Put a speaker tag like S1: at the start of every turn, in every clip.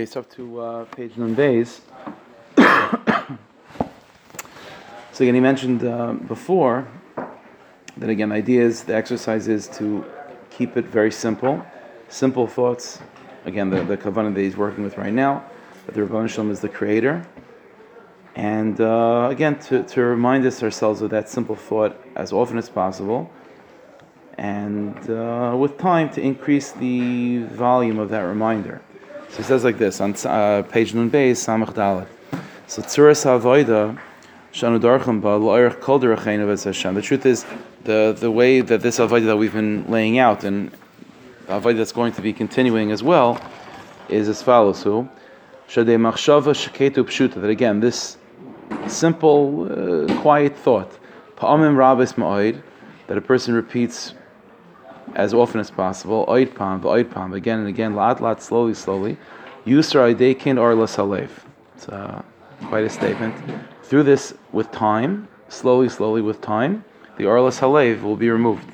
S1: Okay, so up to uh, page Nun Beis. so again, he mentioned uh, before that again, the idea is the exercise is to keep it very simple, simple thoughts. Again, the, the kavanah that he's working with right now, that the Ribono Shel Olam is the creator. And uh, again, to, to remind us ourselves of that simple thought as often as possible. And uh, with time, to increase the volume of that reminder. So he says like this on uh, page Nun Beis, Samach Dalet. So Tzuras HaVoida, Shanu Darcham Ba, Lo'erich Kol Derechenu Hashem. The truth is, the, the way that this Avodah that we've been laying out, and Avodah that's going to be continuing as well, is as follows. So, Shadei Machshava Sheketu Pshuta. That again, this simple, uh, quiet thought, Pa'amim Rabis Ma'oid, that a person repeats as often as possible, oid pam, again and again, lat lat, slowly, slowly. Yusra idekin or lasalev. It's uh, quite a statement. Through this, with time, slowly, slowly, with time, the orlas halev will be removed,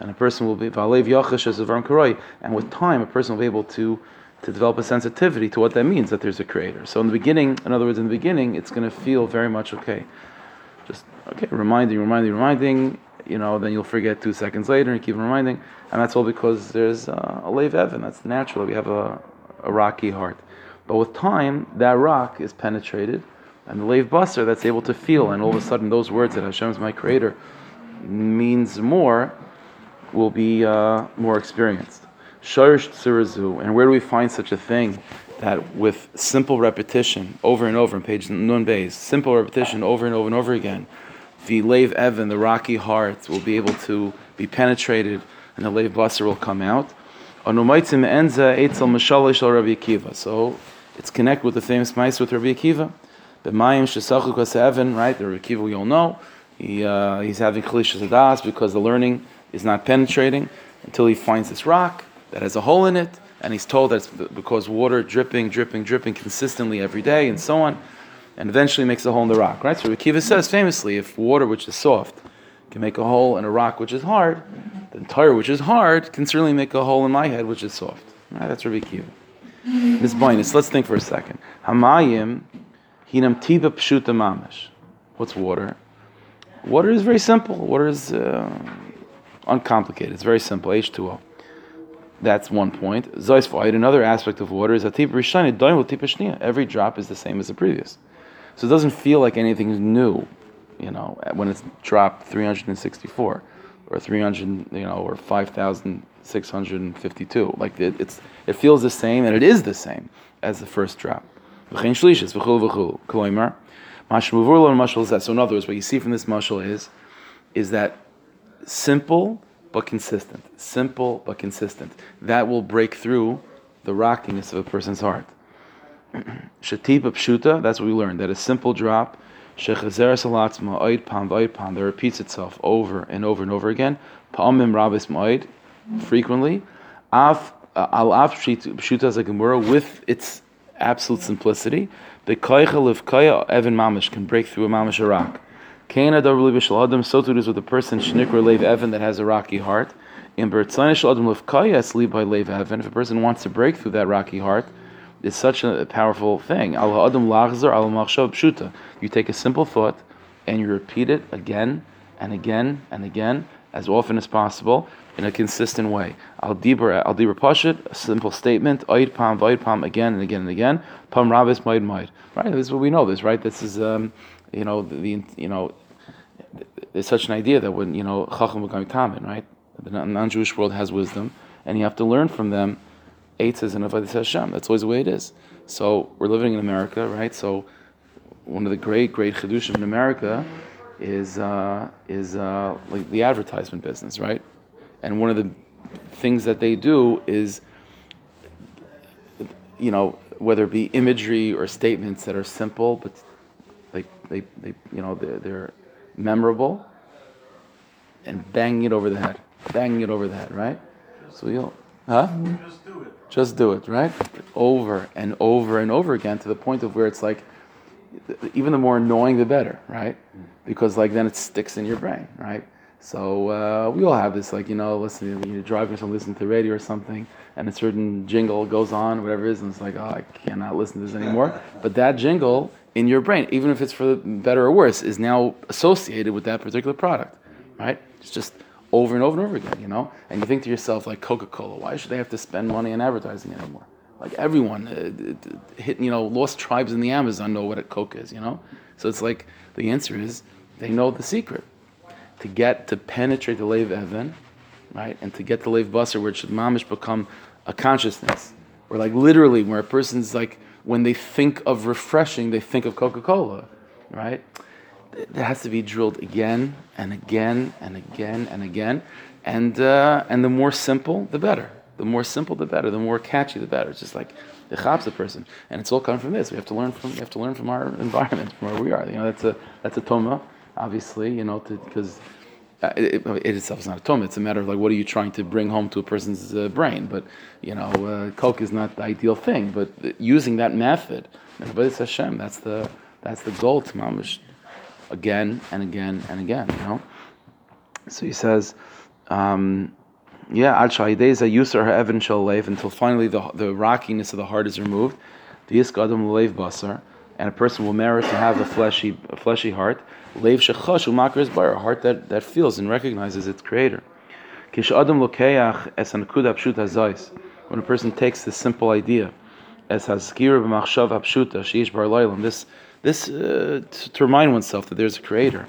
S1: and a person will be valev yachash as karoi, and with time, a person will be able to to develop a sensitivity to what that means that there's a creator. So in the beginning, in other words, in the beginning, it's going to feel very much okay. Just okay, reminding, reminding, reminding you know, then you'll forget two seconds later and keep reminding. And that's all because there's uh, a lave evan. That's natural. We have a, a rocky heart. But with time, that rock is penetrated, and the lave buster that's able to feel, and all of a sudden those words that Hashem is my creator means more, will be uh, more experienced. Sharish and where do we find such a thing? That with simple repetition over and over in page Nun Beis, simple repetition over and over and over again, the lave evan, the rocky heart, will be able to be penetrated, and the lave basar will come out. So it's connected with the famous mice with Rabbi Akiva. The mayim shesachu evan, right? The Rabbi Akiva we all know. He, uh, he's having chalishas adas because the learning is not penetrating until he finds this rock that has a hole in it, and he's told that it's because water dripping, dripping, dripping consistently every day, and so on and eventually makes a hole in the rock, right? So Akiva says famously, if water which is soft can make a hole in a rock which is hard, then Torah which is hard can certainly make a hole in my head which is soft. Right? That's Rabbi Akiva. Ms. Boinus, let's think for a second. Hamayim hinam tiba pshuta mamish. What's water? Water is very simple. Water is uh, uncomplicated. It's very simple. H2O. That's one point. Another aspect of water is every drop is the same as the previous. So it doesn't feel like anything's new, you know, when it's dropped 364 or 300, you know, or 5,652. Like it, it's, it feels the same and it is the same as the first drop. So in other words, what you see from this mashal is, is that simple but consistent, simple but consistent. That will break through the rockiness of a person's heart. Shatiba pshuta, that's what we learned, that a simple drop, shechazer salatzma oid pam v'oid pam, that repeats itself over and over and over again, pa'amim rabis ma'oid, frequently, af uh, al av pshuta zagamura, with its absolute simplicity, the koichel of koya evan mamish can break through a mamish rock. Kaina daruli b'shal adam, so too it is with a person, shnikra lev evan, that has a rocky heart. In bertzanish adam lev kaya, sleep by lev evan, if a person wants to break through that rocky heart, is such a powerful thing. You take a simple thought and you repeat it again and again and again as often as possible in a consistent way. Al dibur al dibur pashit, a simple statement, oid pam void pam again and again and again. Pam rabis moed. Right, this is what we know. This right. This is um, you know the you know there's such an idea that when you know chacham common, right? The non-Jewish world has wisdom, and you have to learn from them Eitzes and Avodah Hashem. That's always the way it is. So we're living in America, right? So one of the great, great chidushim in America is uh, is uh, like the advertisement business, right? And one of the things that they do is, you know, whether it be imagery or statements that are simple, but they, they, they you know, they're, they're memorable, and banging it over the head, banging it over the head, right? So you'll, huh?
S2: Just do it.
S1: Just do it, right? Over and over and over again to the point of where it's like, even the more annoying, the better, right? Because like then it sticks in your brain, right? So uh, we all have this, like you know, listening when you're driving or something, listening to the radio or something, and a certain jingle goes on, whatever it is, and it's like, oh, I cannot listen to this anymore. But that jingle in your brain, even if it's for the better or worse, is now associated with that particular product, right? It's just over and over and over again, you know. And you think to yourself, like Coca-Cola, why should they have to spend money on advertising anymore? Like everyone, uh, hit, you know, lost tribes in the Amazon know what a Coke is, you know. So it's like the answer is they know the secret to get to penetrate the lave evan, right, and to get the lave busser, where it should mamish become a consciousness, or like literally, where a person's like when they think of refreshing, they think of Coca Cola, right? It has to be drilled again and again and again and again, and uh, and the more simple, the better. The more simple, the better. The more catchy, the better. It's just like the a person, and it's all coming from this. We have to learn from we have to learn from our environment, from where we are. You know, that's a that's a toma obviously, you know, because uh, it, it, itself is not a toma. It's a matter of like, what are you trying to bring home to a person's uh, brain? But you know, uh, coke is not the ideal thing. But using that method, but it's Hashem. That's the that's the goal to mamish, again and again and again. You know. So he says, um, yeah, al shayideza yusar shall shal until finally the the rockiness of the heart is removed. The iskadam leiv basar, and a person will merit to have a fleshy a fleshy heart. Leiv shechash umakris bar, a heart that, that feels and recognizes its creator. Kish adam lokeach es anakuda pshuta zais. When a person takes this simple idea, as hazkir b'machshav apshuta sheish bar this this uh, to, remind oneself that there's a creator.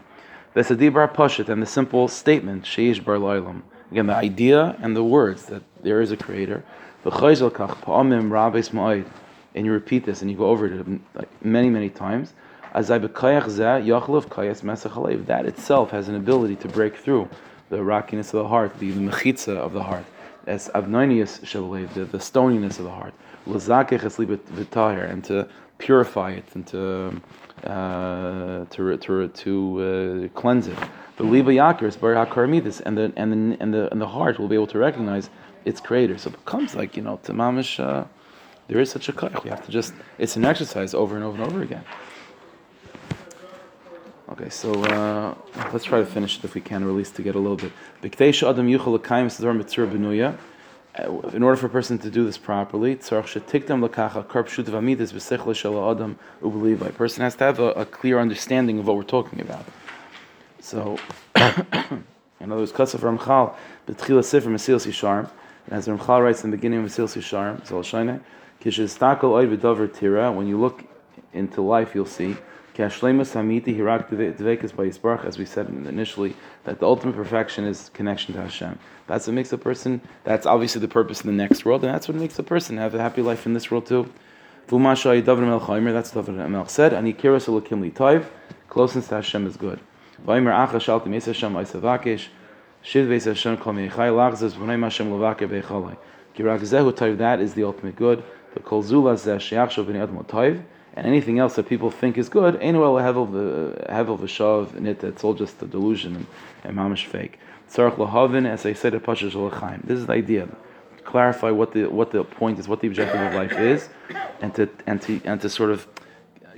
S1: Vesadi bar pashit and the simple statement sheish bar loylam. Again, the idea and the words that there is a creator. And you repeat this and you go over it like many, many times. That itself has an ability to break through the rockiness of the heart, the, mechitza of the heart, as the, the stoniness of the heart, and to purify it and to uh, to to, to uh, cleanse it. The liba yakir bar hakarmidis, and the and the and the and the heart will be able to recognize its creator. So it becomes like you know to mamish. Uh, there is such a koich. We have to just it's an exercise over and over and over again. Okay, so uh, let's try to finish it if we can, or at least to get a little bit. Uh, in order for a person to do this properly, a person has to have a, a clear understanding of what we're talking about. So, in other words, Kasav Ramchal, B'tchila Sifr Mesilas Yesharim, and as Ramchal writes in the beginning of Mesilas Yesharim, Zal Shaina, Kishistakal Oid V'Dover Tira, when you look into life, you'll see as we said initially, that the ultimate perfection is connection to Hashem. That's what makes a person, that's obviously the purpose in the next world, and that's what makes a person have a happy life in this world too. That's what David said, and Taiv, closeness to Hashem is good. That is the ultimate good. The kol zula zeh sheach shov b'nei adam and anything else that people think is good, ain't well hevel v'shav in it. It's all just a delusion and, and mamish fake. Tzarich lahavin, as I said, pashash l'chaim. This is the idea. Clarify what the what the point is, what the objective of life is, and to and to and to sort of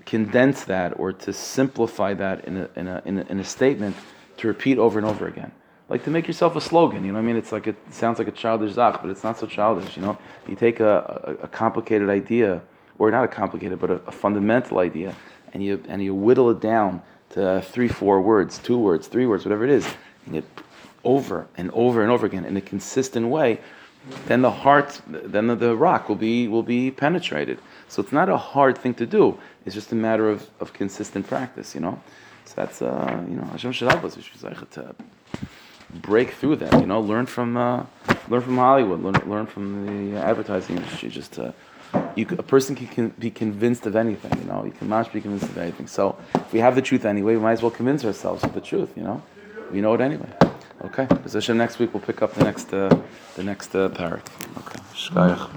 S1: condense that or to simplify that in a in a in a, in a statement to repeat over and over again like to make yourself a slogan. You know what I mean? It's like it sounds like a childish zach, but it's not so childish. You know, you take a, a, a complicated idea or not a complicated, but a, a, fundamental idea, and you and you whittle it down to three, four words, two words, three words, whatever it is, and it over and over and over again in a consistent way, then the heart, then the, the rock will be will be penetrated. So it's not a hard thing to do. It's just a matter of, of consistent practice, you know. So that's uh, you know Hashem should should to break through that, you know. Learn from uh, learn from Hollywood, learn, learn from the advertising industry. Just uh, you, a person can, be convinced of anything, you know. You can not be convinced of anything. So if we have the truth anyway, we might as well convince ourselves of the truth, you know. We know it anyway. Okay. Position next week we'll pick up the next uh, the next uh, parrot. Okay.